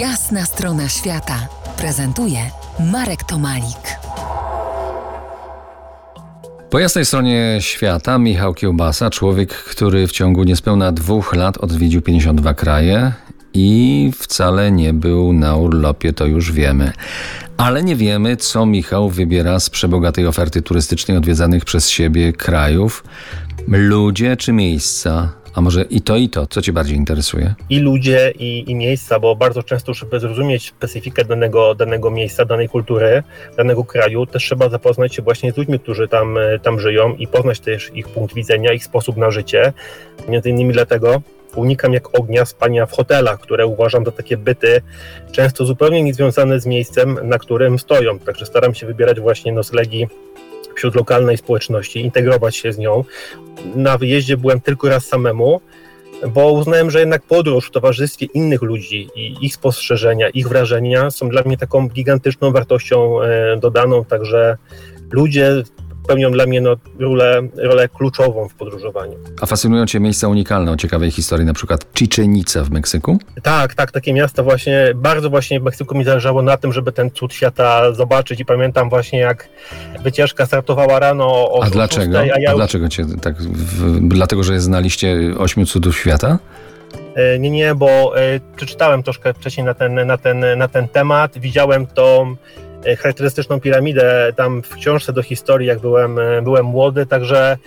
Jasna strona świata prezentuje Marek Tomalik. Po jasnej stronie świata Michał Kiełbasa, człowiek, który w ciągu niespełna dwóch lat odwiedził 52 kraje i wcale nie był na urlopie, to już wiemy. Ale nie wiemy, co Michał wybiera z przebogatej oferty turystycznej odwiedzanych przez siebie krajów. Ludzie czy miejsca? A może i to, i to? Co Cię bardziej interesuje? i ludzie, i, i miejsca, bo bardzo często, żeby zrozumieć specyfikę danego, danego miejsca, danej kultury, danego kraju, też trzeba zapoznać się właśnie z ludźmi, którzy tam, e, tam żyją i poznać też ich punkt widzenia, ich sposób na życie. Między innymi dlatego unikam jak ognia spania w hotelach, które uważam za takie byty, często zupełnie niezwiązane z miejscem, na którym stoją. Także staram się wybierać właśnie noclegi wśród lokalnej społeczności, integrować się z nią. Na wyjeździe byłem tylko raz samemu, bo uznałem, że jednak podróż w towarzystwie innych ludzi i ich spostrzeżenia, ich wrażenia są dla mnie taką gigantyczną wartością e, dodaną, także ludzie pełnią dla mnie no, rolę, rolę kluczową w podróżowaniu. A fascynują Cię miejsca unikalne o ciekawej historii, na przykład Cziczenica w Meksyku? Tak, tak, takie miasta właśnie, bardzo właśnie w Meksyku mi zależało na tym, żeby ten cud świata zobaczyć i pamiętam właśnie jak wycieczka startowała rano o A dlaczego? 6, a ja A dlaczego Cię tak... W... Dlatego, że jest na liście ośmiu cudów świata? E, Nie, nie, bo e, przeczytałem troszkę wcześniej na ten, na ten, na ten temat. Widziałem e, charakterystyczną piramidę tam w książce do historii, jak byłem, e, byłem młody, także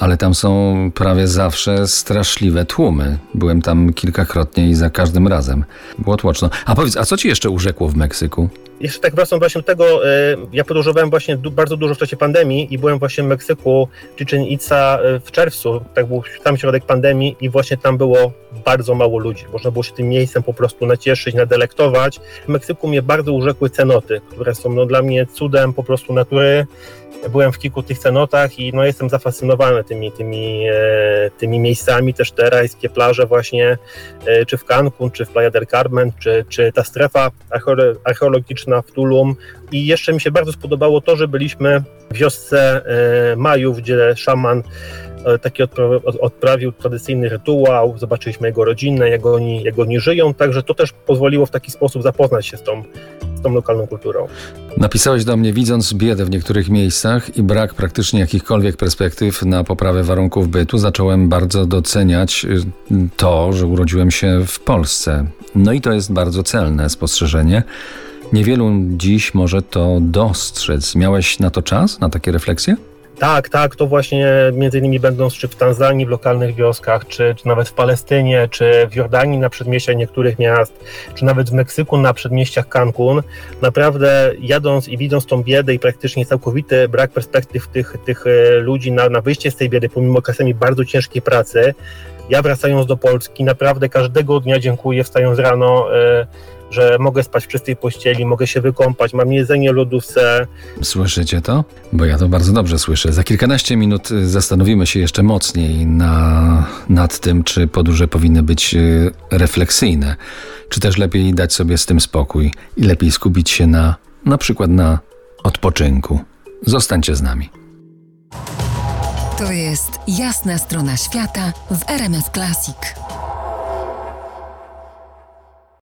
Ale tam są prawie zawsze straszliwe tłumy. Byłem tam kilkakrotnie i za każdym razem. Było tłoczno. A powiedz, a co ci jeszcze urzekło w Meksyku? Jeszcze tak wracam właśnie do tego, e, ja podróżowałem właśnie bardzo dużo w czasie pandemii i byłem właśnie w Meksyku, Chichen Itza e, w czerwcu, tak był tam środek pandemii i właśnie tam było bardzo mało ludzi. Można było się tym miejscem po prostu nacieszyć, nadelektować. W Meksyku mnie bardzo urzekły cenoty, które są no, dla mnie cudem po prostu natury. Byłem w kilku tych cenotach i no, jestem zafascynowany tymi, tymi, e, tymi miejscami, też te rajskie plaże właśnie, czy w Cancun, czy w Playa del Carmen, czy, czy ta strefa archeolo- archeologiczna w Tulum. I jeszcze mi się bardzo spodobało to, że byliśmy w wiosce e, Majów, gdzie szaman e, taki odpra- od- odprawił tradycyjny rytuał, zobaczyliśmy jego rodzinę, jak oni, jak oni żyją, także to też pozwoliło w taki sposób zapoznać się z tą, z tą lokalną kulturą. Napisałeś do mnie, widząc biedę w niektórych miejscach i brak praktycznie jakichkolwiek perspektyw na poprawę warunków bytu, zacząłem bardzo doceniać y, to, że urodziłem się w Polsce. No i to jest bardzo celne spostrzeżenie. Niewielu dziś może to dostrzec. Miałeś na to czas, na takie refleksje? Tak, tak, to właśnie między innymi będąc czy w Tanzanii, w lokalnych wioskach, czy, czy nawet w Palestynie, czy w Jordanii na przedmieściach niektórych miast, czy nawet w Meksyku na przedmieściach Cancun, naprawdę jadąc i widząc tą biedę i praktycznie całkowity brak perspektyw tych, tych e, ludzi na, na wyjście z tej biedy, pomimo czasami bardzo ciężkiej pracy, ja wracając do Polski, naprawdę każdego dnia dziękuję, wstając rano, e, że mogę spać w czystej pościeli, mogę się wykąpać, mam jedzenie lodówce, Słyszycie to? Bo ja to bardzo dobrze słyszę. Za kilkanaście minut y, zastanowimy się jeszcze mocniej na, nad tym, czy podróże powinny być y, refleksyjne, czy też lepiej dać sobie z tym spokój i lepiej skupić się na na przykład na odpoczynku. Zostańcie z nami. To jest Jasna strona świata w RMS Classic.